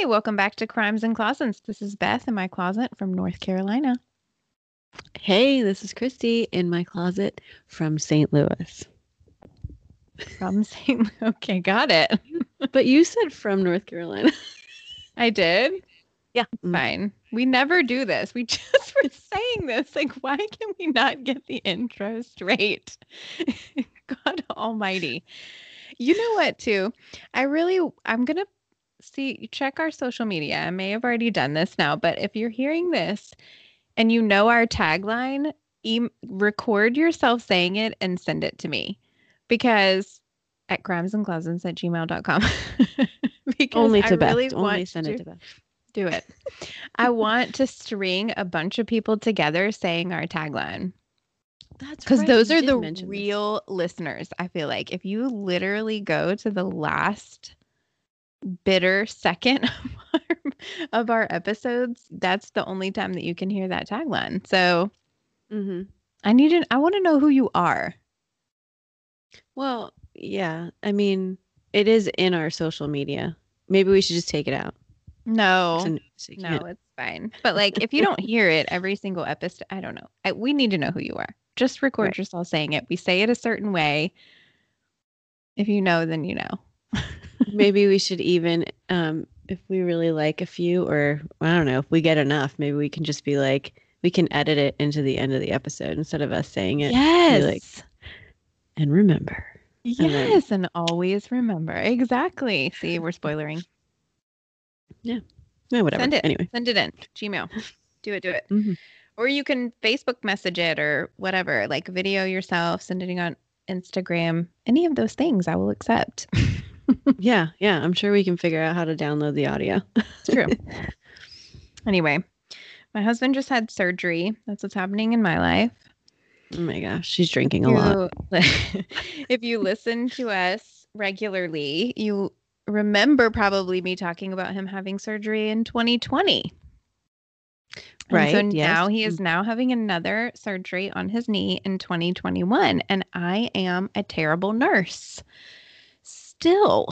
Hey, welcome back to Crimes and Closets. This is Beth in my closet from North Carolina. Hey, this is Christy in my closet from St. Louis. From St. Okay, got it. But you said from North Carolina. I did. Yeah. Mm. Fine. We never do this. We just were saying this. Like, why can we not get the intro straight? God almighty. You know what, too? I really, I'm going to see, check our social media. I may have already done this now, but if you're hearing this and you know our tagline, e- record yourself saying it and send it to me because at crimesandclosets at gmail.com. because Only to I Beth. really Only send to it to Beth. do it. I want to string a bunch of people together saying our tagline That's because right, those you are the mention this. real listeners. I feel like if you literally go to the last bitter second of our, of our episodes, that's the only time that you can hear that tagline. So Mhm. I need to, I want to know who you are. Well, yeah. I mean, it is in our social media. Maybe we should just take it out. No, n- no, it's fine. But like, if you don't hear it every single episode, I don't know. I, we need to know who you are. Just record Right. yourself saying it. We say it a certain way. If you know, then you know. Maybe we should even, um, if we really like a few, or I don't know, if we get enough, maybe we can just be like, we can edit it into the end of the episode instead of us saying it. Yes. like- And remember. yes. And always remember. Exactly. See, we're spoiling. Yeah. No, whatever. Send it. Anyway. Send it in. Gmail. Do it. Do it. Mhm. Or you can Facebook message it or whatever. Like video yourself, send it on Instagram. Any of those things I will accept. Yeah, yeah. I'm sure we can figure out how to download the audio. It's true. anyway, my husband just had surgery. That's what's happening in my life. Oh my gosh, she's drinking a lot. If you listen to us regularly, you remember probably me talking about him having surgery in 2020. And Right, So yes. now he is now having another surgery on his knee in 2021. And I am a terrible nurse. Still.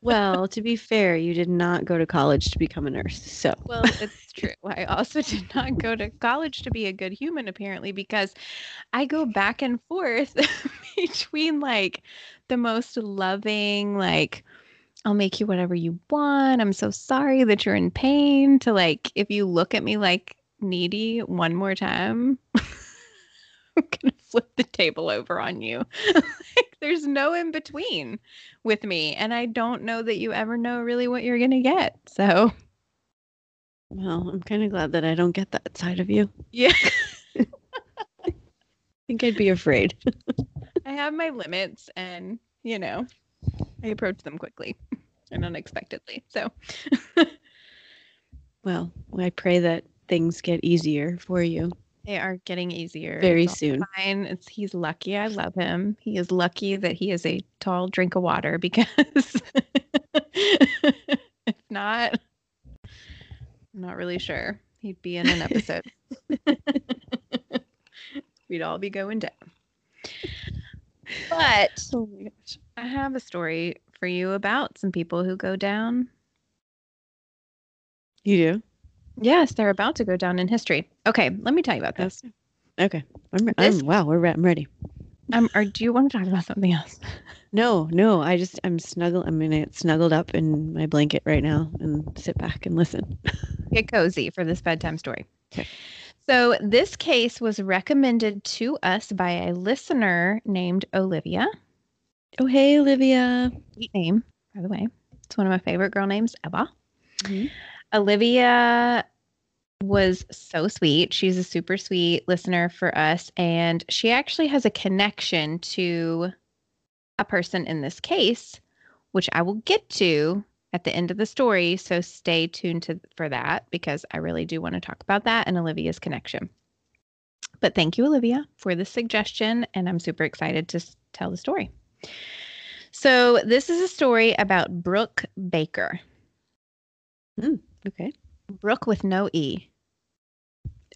Well, to be fair, you did not go to college to become a nurse. So, Well, it's true. I also did not go to college to be a good human, apparently, because I go back and forth between like the most loving, like, I'll make you whatever you want. I'm so sorry that you're in pain, to like, if you look at me like needy one more time, To flip the table over on you. like, there's no in between with me. And I don't know that you ever know really what you're going to get. So. well, I'm kind of glad that I don't get that side of you. Yeah. I think I'd be afraid. I have my limits and, you know, I approach them quickly and unexpectedly. So, Well, I pray that things get easier for you they are getting easier. very It's soon. Fine. It's he's lucky. I love him. He is lucky that he is a tall drink of water because if not, I'm not really sure he'd be in an episode. We'd all be going down. But Oh. I have a story for you about some people who go down. You do? Yes, they're about to go down in history. Okay, let me tell you about this. Okay. I'm, I'm wow, we're re- I'm ready. Um, or do you want to talk about something else? No, no, I just I'm snuggled I'm gonna get snuggled up in my blanket right now and sit back and listen. Get cozy for this bedtime story. Okay. So this case was recommended to us by a listener named Olivia. Oh hey Olivia. Sweet name, by the way. It's one of my favorite girl names ever. Mhm. Olivia was so sweet. She's a super sweet listener for us. And she actually has a connection to a person in this case, which I will get to at the end of the story. So stay tuned to for that because I really do want to talk about that and Olivia's connection. But thank you, Olivia, for the suggestion. And I'm super excited to tell the story. So, this is a story about Brooke Baker. Hmm. Okay. Brooke with no E.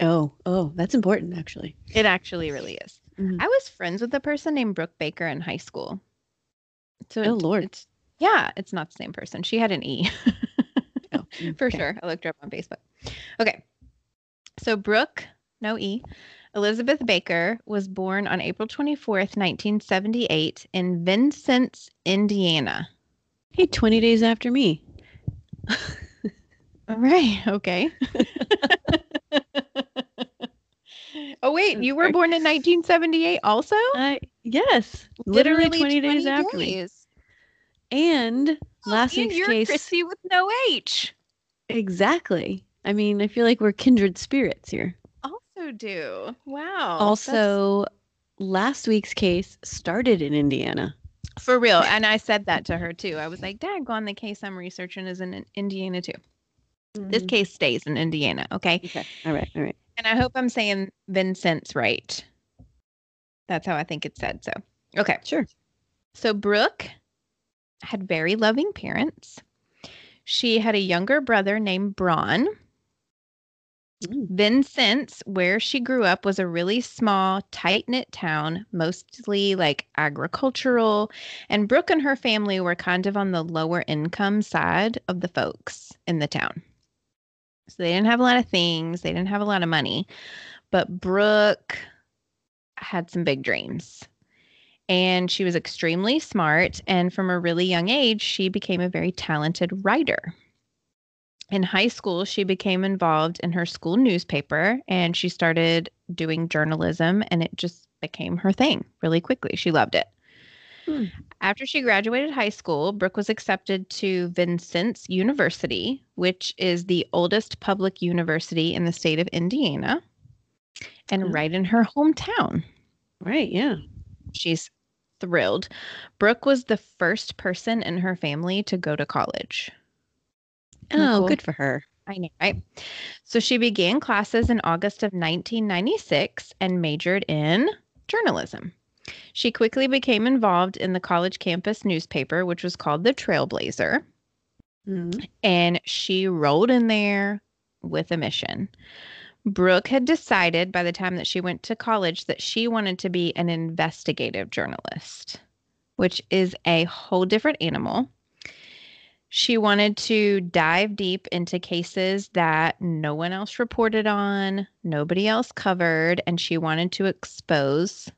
Oh, oh, that's important actually. It actually really is. Mhm. I was friends with a person named Brooke Baker in high school. So Oh, Lord. it's Yeah, it's not the same person. She had an E. Oh, For sure. I looked her up on Facebook. Okay. So Brooke, no E, Elizabeth Baker was born on April 24th, 1978 in Vincennes, Indiana. Hey, 20 days after me. All right. Okay. oh, wait. You were born in 1978 also? I yes, literally, 20, days after me. days. And oh, last and week's you're case Chrissy with no H. exactly. I mean, I feel like we're kindred spirits here. Also do. Wow. also, last week's case started in Indiana. for real. And I said that to her too. I was like, Dad, go on the case I'm researching is in Indiana too. This Mhm. case stays in Indiana. Okay. Okay. All right. All right. And I hope I'm saying Vincennes right. That's how I think it said. So, okay. Sure. So, Brooke had very loving parents. She had a younger brother named Braun. Mm. Vincennes, where she grew up, was a really small, tight knit town, mostly like agricultural. And Brooke and her family were kind of on the lower income side of the folks in the town. So they didn't have a lot of things, they didn't have a lot of money. But Brooke had some big dreams. And she was extremely smart. And from a really young age, she became a very talented writer. In high school, she became involved in her school newspaper and she started doing journalism, and it just became her thing really quickly. She loved it. Hmm. After she graduated high school, Brooke was accepted to Vincennes University, which is the oldest public university in the state of Indiana and Oh. right in her hometown. Right. Yeah. She's thrilled. Brooke was the first person in her family to go to college. Oh, cool? good for her. I know, right? So she began classes in August of 1996 and majored in journalism. She quickly became involved in the college campus newspaper, which was called the Trailblazer, Mhm. and she rolled in there with a mission. Brooke had decided by the time that she went to college that she wanted to be an investigative journalist, which is a whole different animal. She wanted to dive deep into cases that no one else reported on, nobody else covered, and she wanted to expose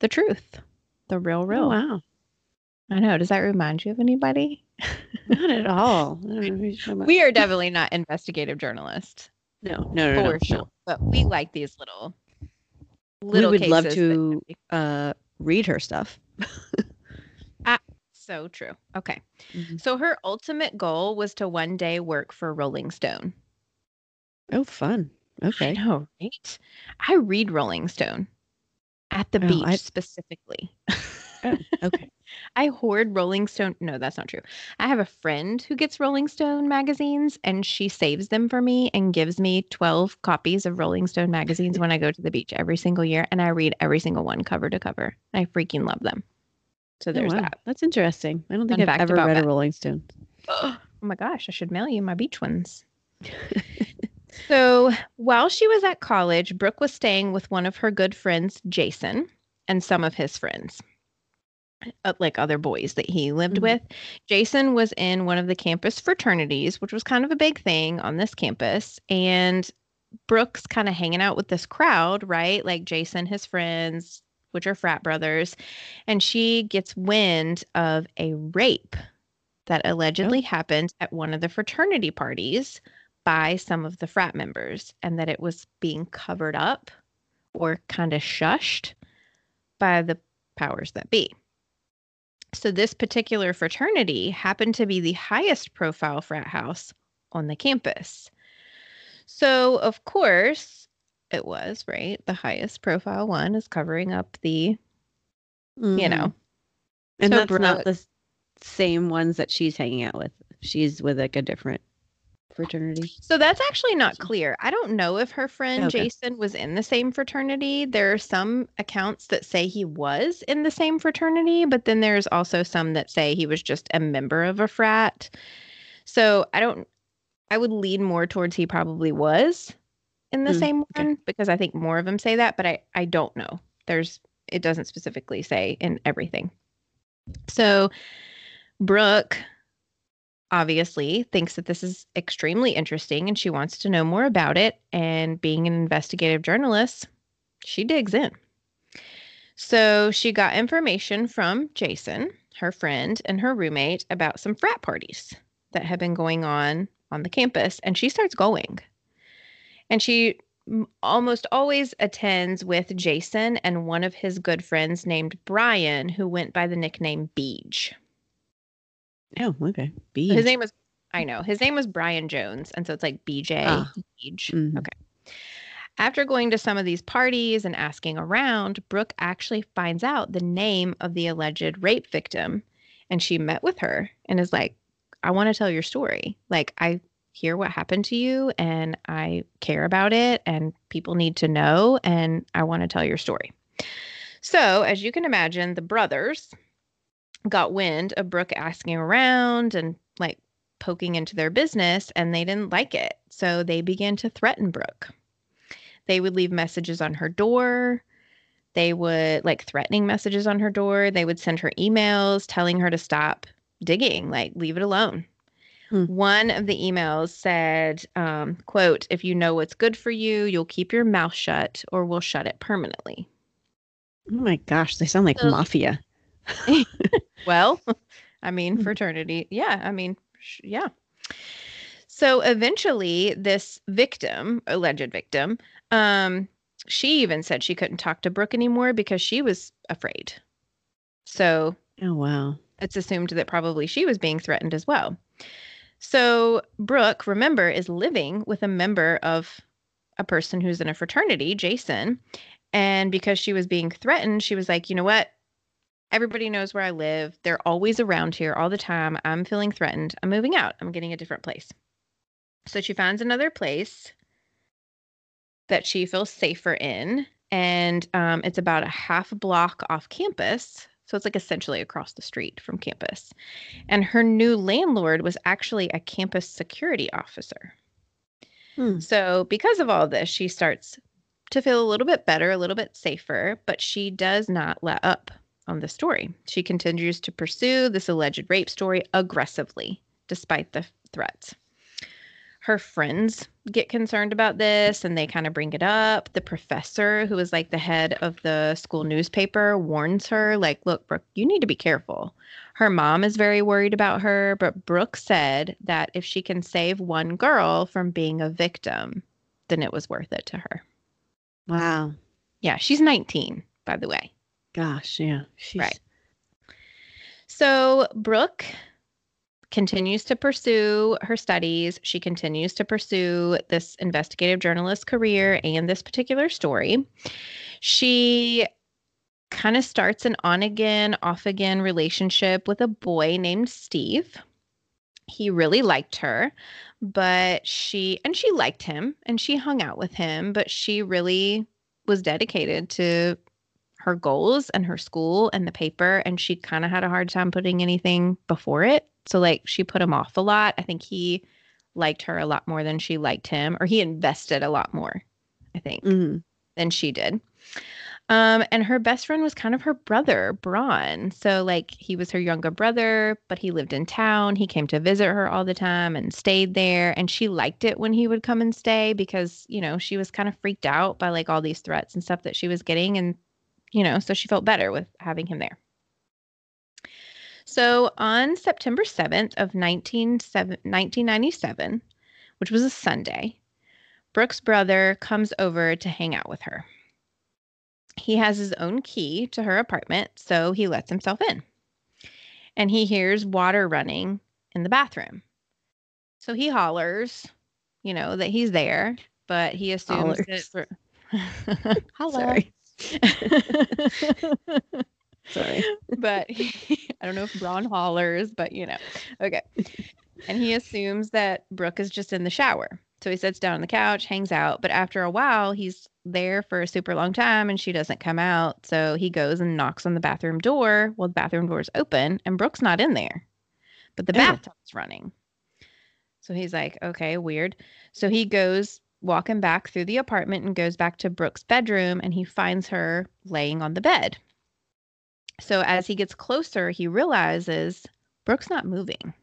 the truth, the real, real. Oh, wow. I know. Does that remind you of anybody? Not at all. I don't know who you're talking about. We are definitely not investigative journalists. no, no, no, for no, sure. no. But we like these little little. We would love to be uh, read her stuff. ah, so true. Okay. Mhm. So her ultimate goal was to one day work for Rolling Stone. Oh, fun. Okay. I know, right? I read Rolling Stone at the Oh, beach I- specifically. Oh, okay. I hoard Rolling Stone. No, that's not true. I have a friend who gets Rolling Stone magazines and she saves them for me and gives me 12 copies of Rolling Stone magazines when I go to the beach every single year. And I read every single one cover to cover. I freaking love them. So Oh, there's wow. that. That's interesting. I don't think Fun I've ever read a. Rolling Stone. Oh my gosh, I should mail you my beach ones. so while she was at college, Brooke was staying with one of her good friends, Jason, and some of his friends, uh, like other boys that he lived Mhm. with. Jason was in one of the campus fraternities, which was kind of a big thing on this campus. And Brooke's kind of hanging out with this crowd, right? Like Jason, his friends, which are frat brothers. And she gets wind of a rape that allegedly happened at one of the fraternity parties by some of the frat members and that it was being covered up or kind of shushed by the powers that be. So, this particular fraternity happened to be the highest profile frat house on the campus. So, of course, it was, right? The highest profile one is covering up the, you Mhm. know, and so that's not the same ones that she's hanging out with. She's with like a different fraternity. So that's actually not clear. I don't know if her friend Okay. Jason was in the same fraternity. There are some accounts that say he was in the same fraternity, but then there's also some that say he was just a member of a frat. So I don't, I would lean more towards he probably was in the Mm, same okay. one because I think more of them say that, but I, I don't know. There's, it doesn't specifically say in everything. So Brooke obviously thinks that this is extremely interesting and she wants to know more about it. And being an investigative journalist, she digs in. So she got information from Jason, her friend, and her roommate about some frat parties that had been going on on the campus. And she starts going. And she almost always attends with Jason and one of his good friends named Brian, who went by the nickname Beej. Oh, okay. Beej. His name was I know. His name was Brian Jones, and so it's like BJ ah. Mm-hmm. Okay. After going to some of these parties and asking around, Brooke actually finds out the name of the alleged rape victim, and she met with her and is like, "I want to tell your story. Like I hear what happened to you and I care about it and people need to know and I want to tell your story." So, as you can imagine, the brothers got wind of Brooke asking around and like poking into their business and they didn't like it. So they began to threaten Brooke. They would leave messages on her door. They would like threatening messages on her door. They would send her emails telling her to stop digging, like leave it alone. Hmm. One of the emails said, um, quote, if you know what's good for you, you'll keep your mouth shut or we'll shut it permanently. Oh my gosh, they sound like so, mafia. well, I mean, hmm. fraternity. Yeah, I mean, sh- yeah. So eventually, this victim, alleged victim, um, she even said she couldn't talk to Brooke anymore because she was afraid. So, oh wow, it's assumed that probably she was being threatened as well. So Brooke, remember, is living with a member of a person who's in a fraternity, Jason. And because she was being threatened, she was like, you know what? Everybody knows where I live. They're always around here all the time. I'm feeling threatened. I'm moving out. I'm getting a different place. So she finds another place that she feels safer in. And um, it's about a half block off campus. So it's like essentially across the street from campus. And her new landlord was actually a campus security officer. Hmm. So, because of all this, she starts to feel a little bit better, a little bit safer, but she does not let up on the story. She continues to pursue this alleged rape story aggressively, despite the threats. Her friends get concerned about this and they kind of bring it up. The professor, who is like the head of the school newspaper, warns her, like, look, Brooke, you need to be careful. Her mom is very worried about her, but Brooke said that if she can save one girl from being a victim, then it was worth it to her. Wow. Yeah, she's 19, by the way. Gosh, yeah. She's... Right. So Brooke continues to pursue her studies. She continues to pursue this investigative journalist career and this particular story. She kind of starts an on again, off again relationship with a boy named Steve. He really liked her, but she, and she liked him and she hung out with him, but she really was dedicated to her goals and her school and the paper and she kind of had a hard time putting anything before it so like she put him off a lot i think he liked her a lot more than she liked him or he invested a lot more i think mm-hmm. than she did um, and her best friend was kind of her brother, Braun. So, like, he was her younger brother, but he lived in town. He came to visit her all the time and stayed there. And she liked it when he would come and stay because, you know, she was kind of freaked out by like all these threats and stuff that she was getting. And you know, so she felt better with having him there. So on September 7th of 1997, which was a Sunday, Brooke's brother comes over to hang out with her. He has his own key to her apartment, so he lets himself in. And he hears water running in the bathroom. So he hollers, you know, that he's there, but he assumes hollers. that for Hello. Sorry. Sorry. But he, I don't know if Braun hollers, but you know. Okay. And he assumes that Brooke is just in the shower. So he sits down on the couch, hangs out, but after a while, he's there for a super long time and she doesn't come out. So he goes and knocks on the bathroom door. Well, the bathroom door is open and Brooke's not in there, but the oh. bathtub's running. So he's like, okay, weird. So he goes walking back through the apartment and goes back to Brooke's bedroom and he finds her laying on the bed. So as he gets closer, he realizes Brooke's not moving.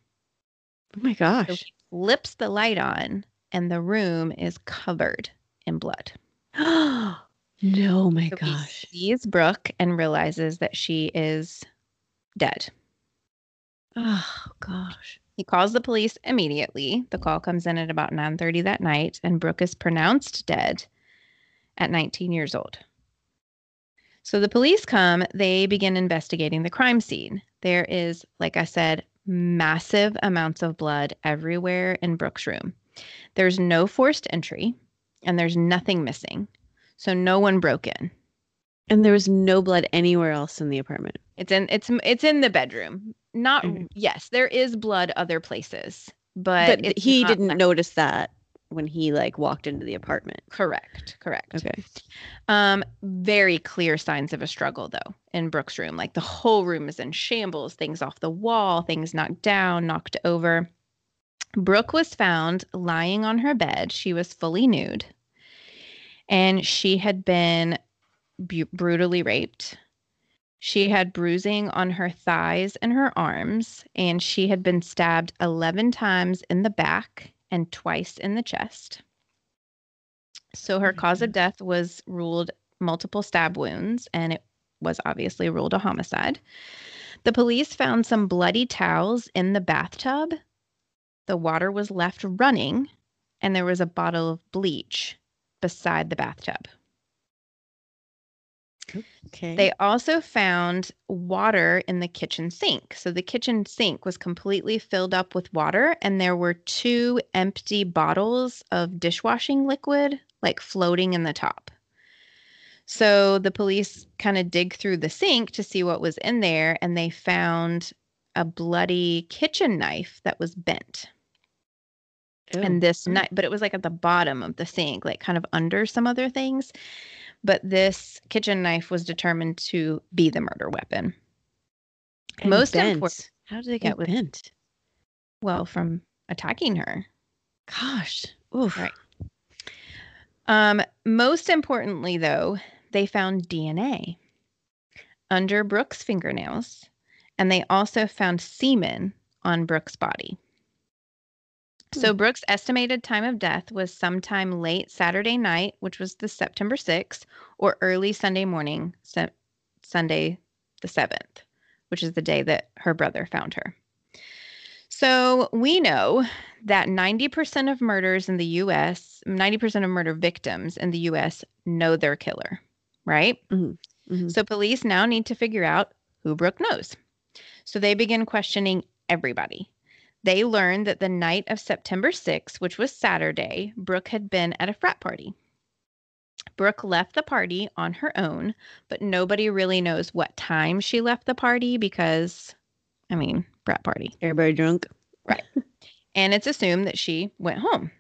Oh my So gosh. he flips the light on, and the room is covered in blood. Oh no, my So he gosh. sees Brooke and realizes that she is dead. Oh gosh. He calls the police immediately. The call comes in at about 9:30 that night and Brooke is pronounced dead at 19 years old. So the police come, they begin investigating the crime scene. There is, like I said, massive amounts of blood everywhere in Brooke's room. There's no forced entry and there's nothing missing. So no one broke in. And there was no blood anywhere else in the apartment. It's in it's it's in the bedroom. Not Mhm. yes, there is blood other places, but, But he didn't like- notice that when he like walked into the apartment. Correct, correct. Okay. Um, very clear signs of a struggle though in Brooke's room. Like the whole room is in shambles, things off the wall, things knocked down, knocked over. Brooke was found lying on her bed. She was fully nude, and she had been bu- brutally raped. She had bruising on her thighs and her arms, and she had been stabbed 11 times in the back and twice in the chest. So her cause of death was ruled multiple stab wounds, and it was obviously ruled a homicide. The police found some bloody towels in the bathtub. The water was left running, and there was a bottle of bleach beside the bathtub. Okay. They also found water in the kitchen sink. So the kitchen sink was completely filled up with water, and there were two empty bottles of dishwashing liquid, like floating in the top. So the police kind of dig through the sink to see what was in there, and they found a bloody kitchen knife that was bent. Oh. And this knife, but it was like at the bottom of the sink, like kind of under some other things. But this kitchen knife was determined to be the murder weapon. And most bent. import- How did Yeah, get with- bent? Well, from attacking her. Gosh. Oof. Right. Um, most importantly, though, they found DNA under Brooke's fingernails, and they also found semen on Brooke's body. So Brooke's estimated time of death was sometime late Saturday night, which was the September 6th, or early Sunday morning, se- Sunday the 7th, which is the day that her brother found her. So we know that 90% of murders in the US, 90% of murder victims in the US know their killer, right? Mhm. So police now need to figure out who Brooke knows. So they begin questioning everybody. They learned that the night of September 6th, which was Saturday, Brooke had been at a frat party. Brooke left the party on her own, but nobody really knows what time she left the party because, I mean, frat party. Everybody drunk. Right. and it's assumed that she went home.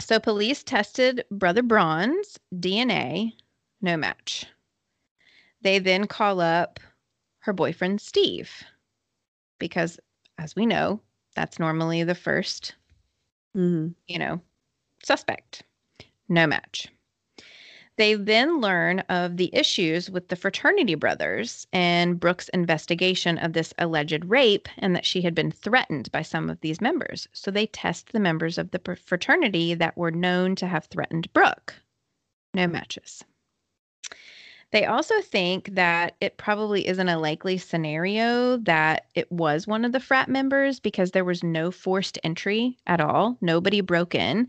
So police tested Brother Braun's DNA, no match. They then call up her boyfriend, Steve, because as we know, that's normally the first hmm you know, suspect. No match. They then learn of the issues with the fraternity brothers and Brooke's investigation of this alleged rape and that she had been threatened by some of these members. So they test the members of the fraternity that were known to have threatened Brooke. No matches. They also think that it probably isn't a likely scenario that it was one of the frat members because there was no forced entry at all. Nobody broke in.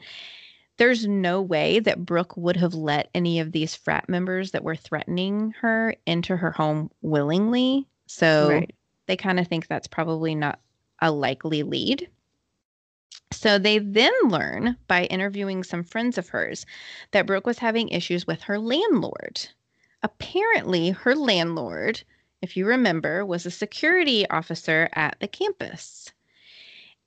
There's no way that Brooke would have let any of these frat members that were threatening her into her home willingly. So Right. they kind of think that's probably not a likely lead. So they then learn by interviewing some friends of hers that Brooke was having issues with her landlord. Apparently, her landlord, if you remember, was a security officer at the campus.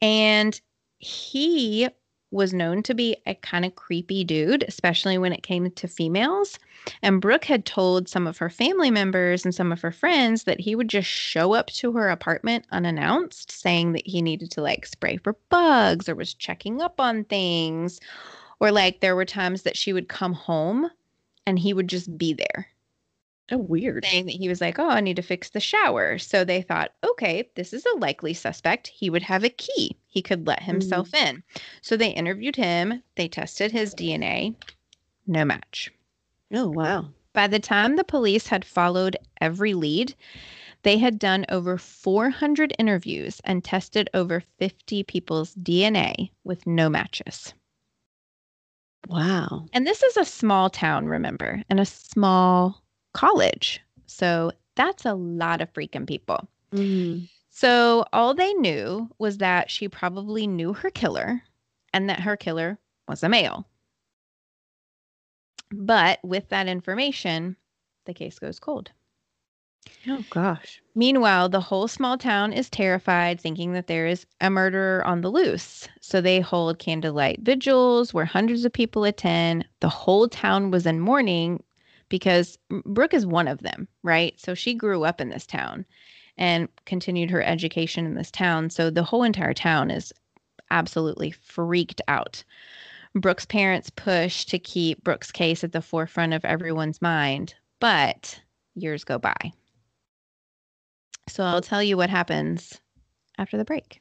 And he was known to be a kind of creepy dude, especially when it came to females. And Brooke had told some of her family members and some of her friends that he would just show up to her apartment unannounced, saying that he needed to like spray for bugs or was checking up on things. Or like there were times that she would come home and he would just be there. Oh, weird. saying that he was like, Oh, I need to fix the shower. So they thought, okay, this is a likely suspect. He would have a key. He could let mm-hmm. himself in. So they interviewed him. They tested his DNA. No match. Oh, wow. By the time the police had followed every lead, they had done over 400 interviews and tested over 50 people's DNA with no matches. Wow. And this is a small town, remember, and a small college. So that's a lot of freaking people. Mhm. So all they knew was that she probably knew her killer and that her killer was a male. But with that information, the case goes cold. Oh, gosh. Meanwhile, the whole small town is terrified, thinking that there is a murderer on the loose. So they hold candlelight vigils where hundreds of people attend. The whole town was in mourning because Brooke is one of them, right? So she grew up in this town and continued her education in this town. So the whole entire town is absolutely freaked out. Brooke's parents push to keep Brooke's case at the forefront of everyone's mind, but years go by. So I'll tell you what happens after the break.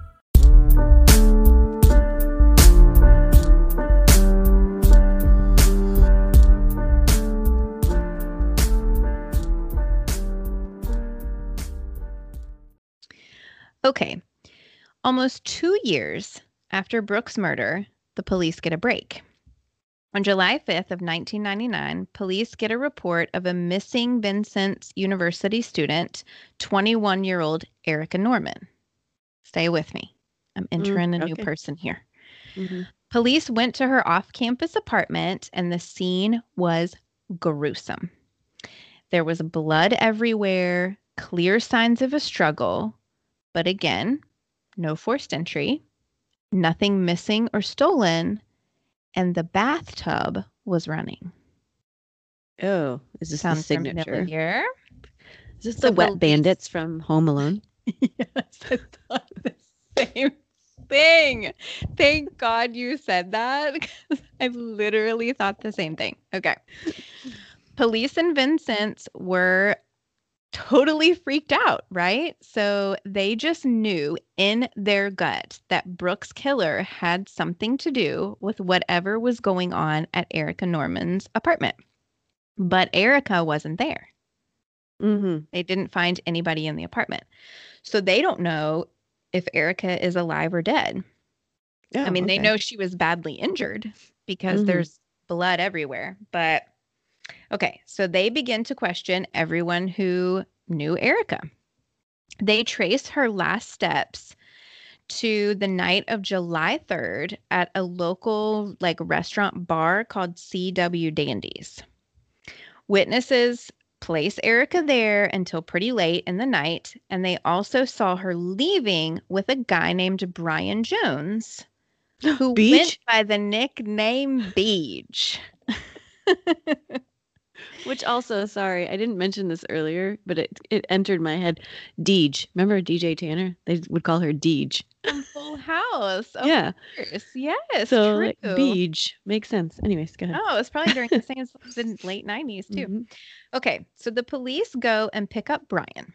Okay. Almost two years after Brooke's murder, the police get a break. On July 5th of 1999, police get a report of a missing Vincennes University student, 21-year-old Erica Norman. Stay with me. I'm entering a new person here. Mhm. Police went to her off-campus apartment and the scene was gruesome. There was blood everywhere, clear signs of a struggle, but again, no forced entry, nothing missing or stolen, and the bathtub was running. Oh, is this the signature? familiar? Is this The the wet bandits from Home Alone? yes, I thought the same thing. Thank God you said that. 'cause I literally thought the same thing. Okay. Police in Vincennes were totally freaked out, right? So they just knew in their gut that Brooke's killer had something to do with whatever was going on at Erica Norman's apartment. But Erica wasn't there. Mm-hmm. They didn't find anybody in the apartment. So they don't know if Erica is alive or dead. I mean, they know she was badly injured because Mhm. there's blood everywhere. But okay, so they begin to question everyone who knew Erica. They trace her last steps to the night of July 3rd at a local like restaurant bar called CW Dandies. Witnesses place Erica there until pretty late in the night, and they also saw her leaving with a guy named Brian Jones, who went by the nickname Beej. Which also, sorry, I didn't mention this earlier, but it it entered my head. Deej. Remember DJ Tanner? They would call her Deej. From Full House. Of yeah. course. Yes. So true. like, Beej makes sense. Anyways, go ahead. Oh, it's probably during the same the late 90s too. Mhm. Okay, so the police go and pick up Brian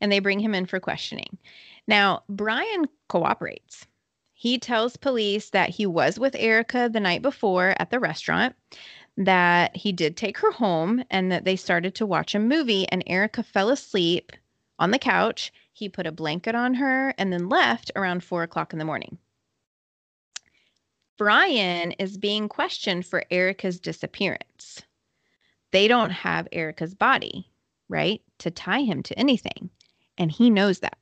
and they bring him in for questioning. Now, Brian cooperates. He tells police that he was with Erica the night before at the restaurant, that he did take her home, and that they started to watch a movie, and Erica fell asleep on the couch. He put a blanket on her and then left around four o'clock in the morning. Brian is being questioned for Erica's disappearance they don't have Erica's body, right, to tie him to anything. And he knows that.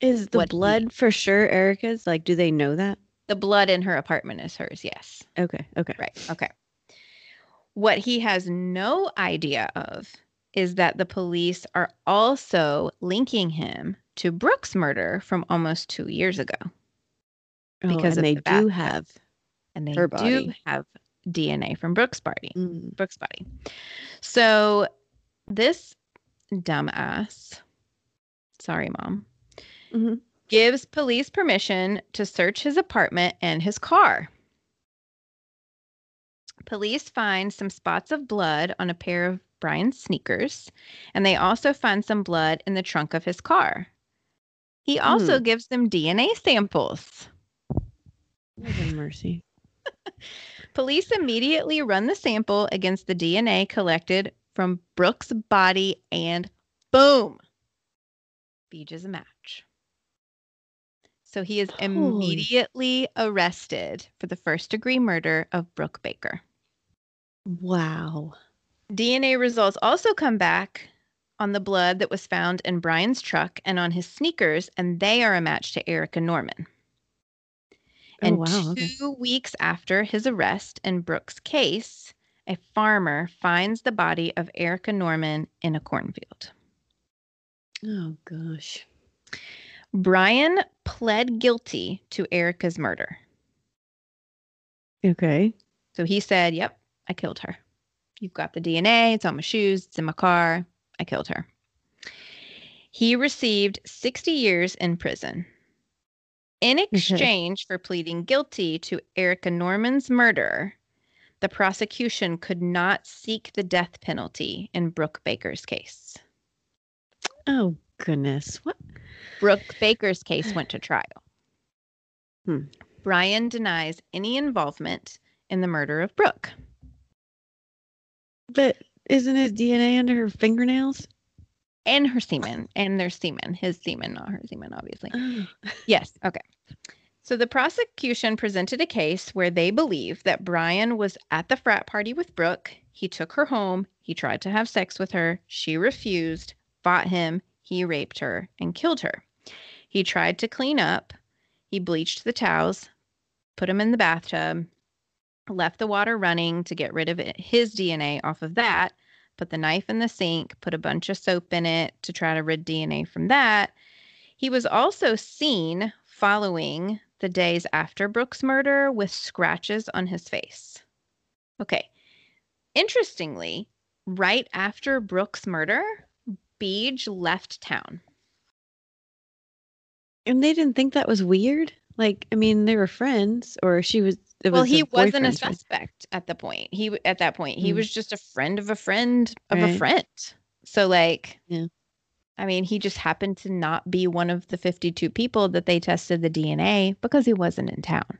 Is the What he- blood for sure Erica's? Like, do they know that? The blood in her apartment is hers, yes. Okay. Okay. Right. Okay. What he has no idea of is that the police are also linking him to Brooke's murder from almost two years ago. Oh, Because they the do have. And they do body. have DNA from Brooke's body. Mm. Brooke's body. So this dumbass, sorry, mom, Mhm. gives police permission to search his apartment and his car. Police find some spots of blood on a pair of Brian's sneakers, and they also find some blood in the trunk of his car. He also hmm. gives them DNA samples. Have mercy. Police immediately run the sample against the DNA collected from Brooke's body, and boom, Beej is a match. So he is Holy. immediately arrested for the first degree murder of Brooke Baker. Wow. DNA results also come back on the blood that was found in Brian's truck and on his sneakers, and they are a match to Erica Norman. Oh, and oh, wow. two Okay. weeks after his arrest in Brooke's case, a farmer finds the body of Erica Norman in a cornfield. Oh, gosh. Brian pled guilty to Erica's murder. Okay. So he said, Yep, I killed her. You've got the DNA, it's on my shoes, it's in my car. I killed her. He received 60 years in prison. In exchange for pleading guilty to Erica Norman's murder, the prosecution could not seek the death penalty in Brooke Baker's case. Oh, goodness. What? Brooke Baker's case went to trial. Hmm. Brian denies any involvement in the murder of Brooke. But isn't his DNA under her fingernails? and her semen and their semen his semen not her semen obviously. Oh. yes okay. So the prosecution presented a case where they believe that brian was at the frat party with brooke. He took her home. He tried to have sex with her. She refused fought him. He raped her and killed her. He tried to clean up. He bleached the towels put them in the bathtub left the water running to get rid of it, his dna off of that put the knife in the sink, put a bunch of soap in it to try to rid DNA from that. He was also seen following the days after Brooke's murder with scratches on his face. Okay. Interestingly, right after Brooke's murder, Beej left town. And they didn't think that was weird? Like, I mean, they were friends, or she was. It well, was he wasn't a friend. suspect at the point. He at that point he Mm. was just a friend of a friend of a friend. So like, Yeah. I mean, he just happened to not be one of the fifty-two people that they tested the DNA because he wasn't in town.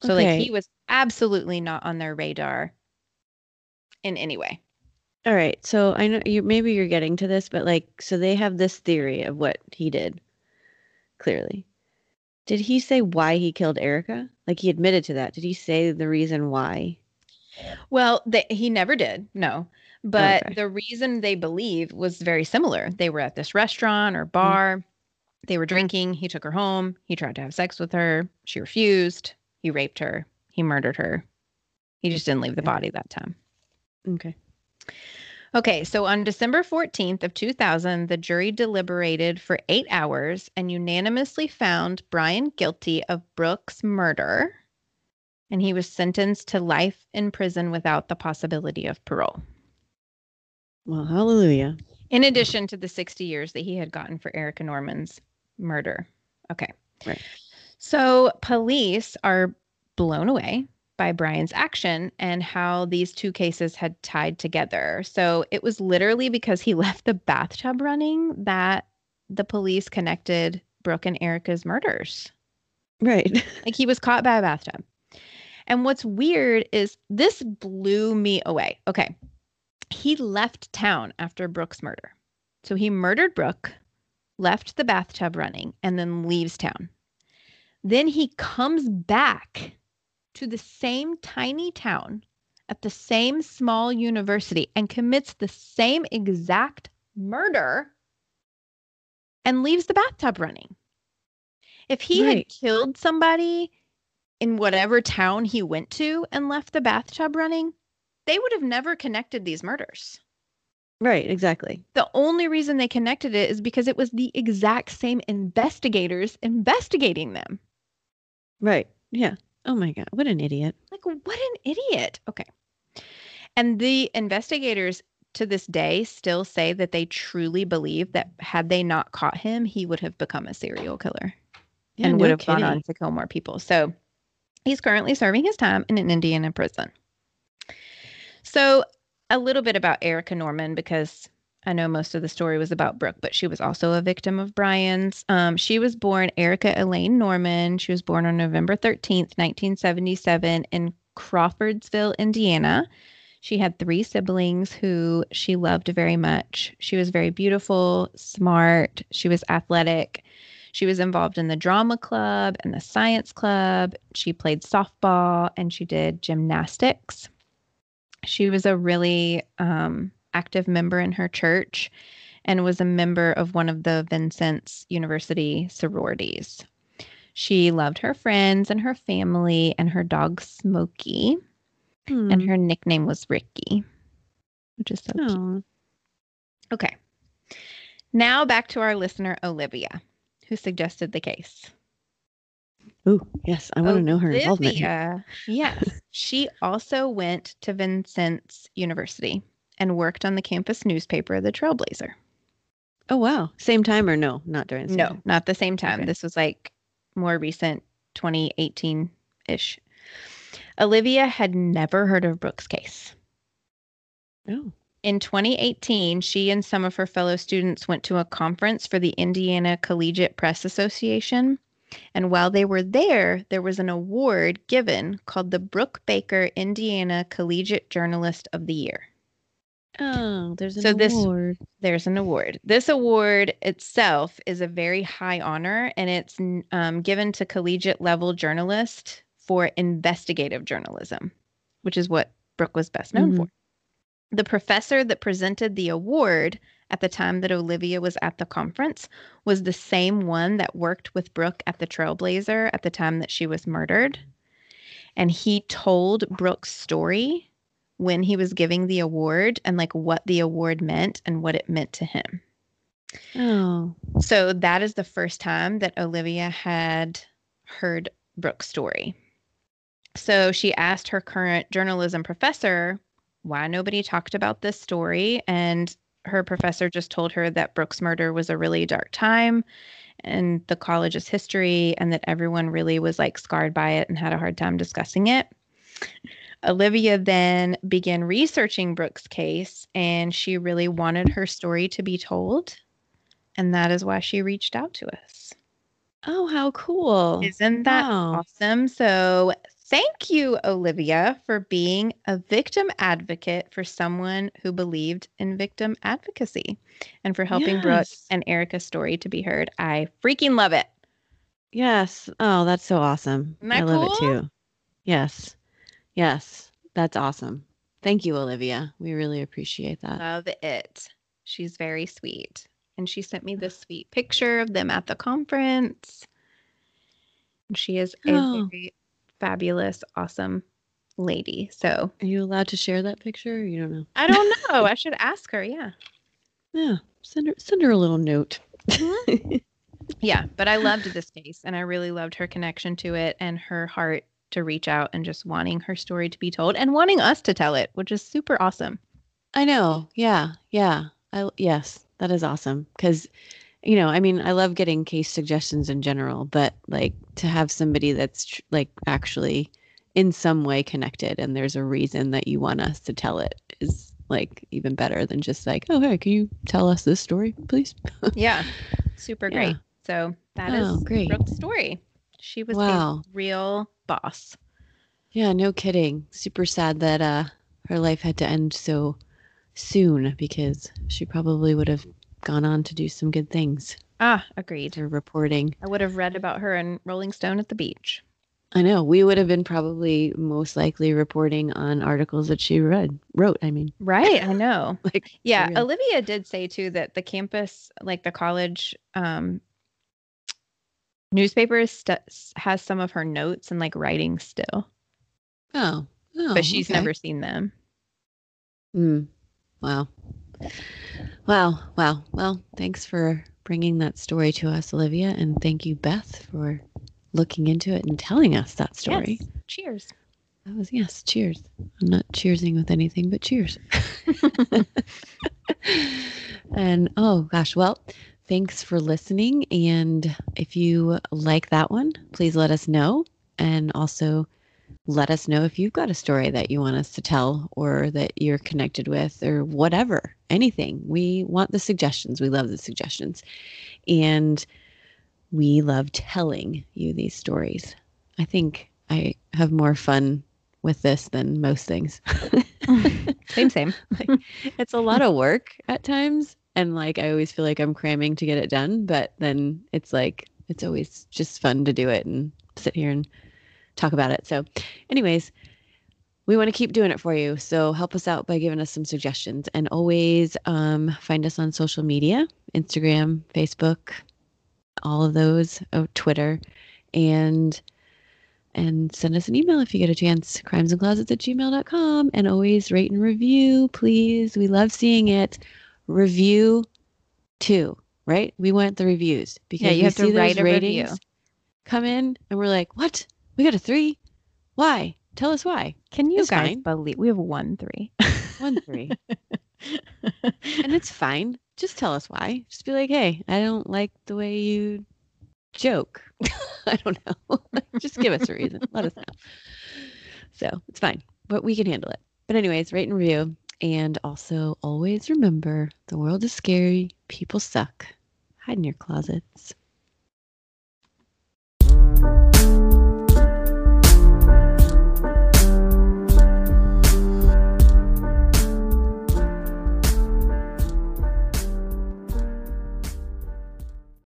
So like, he was absolutely not on their radar in any way. All right. So I know you maybe you're getting to this, but like, so they have this theory of what he did. Clearly, did he say why he killed Erica? Like he admitted to that. Did he say the reason why? Well, they, he never did, no. But Okay. the reason they believe was very similar. They were at this restaurant or mm. bar. They were drinking. He took her home. He tried to have sex with her. She refused. He raped her. He murdered her. He just didn't leave the body that time. Okay. Okay, so on December 14th of 2000, the jury deliberated for 8 hours and unanimously found Brian guilty of Brooke's murder, and he was sentenced to life in prison without the possibility of parole. Well, hallelujah. in addition to the 60 years that he had gotten for Erica Norman's murder. Okay. Right. So police are blown away by Brian's action and how these two cases had tied together. So it was literally because he left the bathtub running that the police connected Brooke and Erica's murders. Right. Like he was caught by a bathtub. And what's weird is this blew me away. Okay. He left town after Brooke's murder. So he murdered Brooke, left the bathtub running, and then leaves town. Then he comes back to the same tiny town at the same small university and commits the same exact murder and leaves the bathtub running. If he had killed somebody in whatever town he went to and left the bathtub running, they would have never connected these murders. Right, exactly. The only reason they connected it is because it was the exact same investigators investigating them. Right. Yeah. Oh my god, what an idiot. Like, what an idiot. Okay. And the investigators to this day still say that they truly believe that had they not caught him, he would have become a serial killer Yeah, and no would have gone on to kill more people. So he's currently serving his time in an Indiana prison. So, a little bit about Erica Norman because I know most of the story was about Brooke, but she was also a victim of Brian's. Um, she was born Erica Elaine Norman. She was born on November 13th, 1977, in Crawfordsville, Indiana. She had three siblings who she loved very much. She was very beautiful, smart, she was athletic. She was involved in the drama club and the science club. She played softball and she did gymnastics. She was a really um, active member in her church and was a member of one of the Vincennes University sororities. She loved her friends and her family and her dog Smokey, and Hmm. her nickname was Ricky, which is so cute. Okay. Now back to our listener, Olivia, who suggested the case. Oh, yes, I want to know her involvement. here. Olivia, yes. she also went to Vincennes University and worked on the campus newspaper, The Trailblazer. Oh wow, same time or no? Not during the same No, time. not the same time. Okay. This was like more recent, 2018 ish. Olivia had never heard of Brooke's case. Oh, In 2018, she and some of her fellow students went to a conference for the Indiana Collegiate Press Association. And while they were there, there was an award given called the Brooke Baker Indiana Collegiate Journalist of the Year. Oh, there's an So this- award. There's an award. This award itself is a very high honor, and it's um, given to collegiate level journalists for investigative journalism, which is what Brooke was best known Mhm. for. The professor that presented the award at the time that Olivia was at the conference was the same one that worked with Brooke at the Trailblazer at the time that she was murdered. And he told Brooke's story when he was giving the award and like what the award meant and what it meant to him. Oh, So that is the first time that Olivia had heard Brooke's story. So she asked her current journalism professor why nobody talked about this story. And her professor just told her that Brooke's murder was a really dark time in the college's history and that everyone really was like scarred by it and had a hard time discussing it. Olivia then began researching Brooke's case and she really wanted her story to be told. And that is why she reached out to us. oh, how cool! Isn't that Wow. awesome? So, thank you, Olivia, for being a victim advocate for someone who believed in victim advocacy and for helping Brooke and Erica's story to be heard. I freaking love it. Yes. Oh, that's so awesome. I love cool? it too. Yes. Yes. That's awesome. Thank you, Olivia. We really appreciate that. Love it. She's very sweet. And she sent me this sweet picture of them at the conference. And she is a Oh. very fabulous, awesome lady. So Are you allowed to share that picture? You don't know. I don't know. I should ask her. Yeah. Yeah. Send her send her a little note. Mm-hmm. Yeah. But I loved this case and I really loved her connection to it and her heart to reach out and just wanting her story to be told and wanting us to tell it, which is super awesome. I know. Yeah. Yeah. I yes, that is awesome cuz you know, I mean, I love getting case suggestions in general, but like to have somebody that's tr- like actually in some way connected and there's a reason that you want us to tell it is like even better than just like, "Oh, hey, can you tell us this story, please?" Yeah. Super great. Yeah. So that oh, is Oh, great. Brooke's story. She was Wow. a real boss. Yeah, no kidding. Super sad that uh her life had to end so soon because she probably would have gone on to do some good things. Ah, agreed. Her reporting. I would have read about her in Rolling Stone at the beach. I know. We would have been probably most likely reporting on articles that she read wrote, I mean. Right. I know. Like Yeah. Olivia did say too that the campus, like the college um, newspaper, st- has some of her notes and like writing still, Oh. oh but she's okay. never seen them. Mm. Wow. Wow. Wow. Well, thanks for bringing that story to us, Olivia. And thank you, Beth, for looking into it and telling us that story. Yes. Cheers. That was, yes, cheers. I'm not cheersing with anything but cheers. and oh gosh, well, thanks for listening. And if you like that one, please let us know. And also let us know if you've got a story that you want us to tell or that you're connected with or whatever, anything. We want the suggestions. We love the suggestions. And we love telling you these stories. I think I have more fun with this than most things. same, same. like, it's a lot of work at times. And like, I always feel like I'm cramming to get it done. But then it's like, it's always just fun to do it and sit here and talk about it. So, anyways, we want to keep doing it for you. So, help us out by giving us some suggestions and always um, find us on social media Instagram, Facebook, all of those, oh, Twitter, and and send us an email if you get a chance crimesandclosets at gmail.com and always rate and review please we love seeing it review too right? We want the reviews because yeah, you have to write a ratings review. come in and we're like what? We got a three? Why? Tell us why. Can you It's guys fine. believe we have one three? one three. And it's fine. Just tell us why. Just be like hey i don't like the way you joke. I don't know. Just give us a reason. Let us know. So it's fine. But we can handle it. But anyways rate and review and also always remember the world is scary people suck. Hide in your closets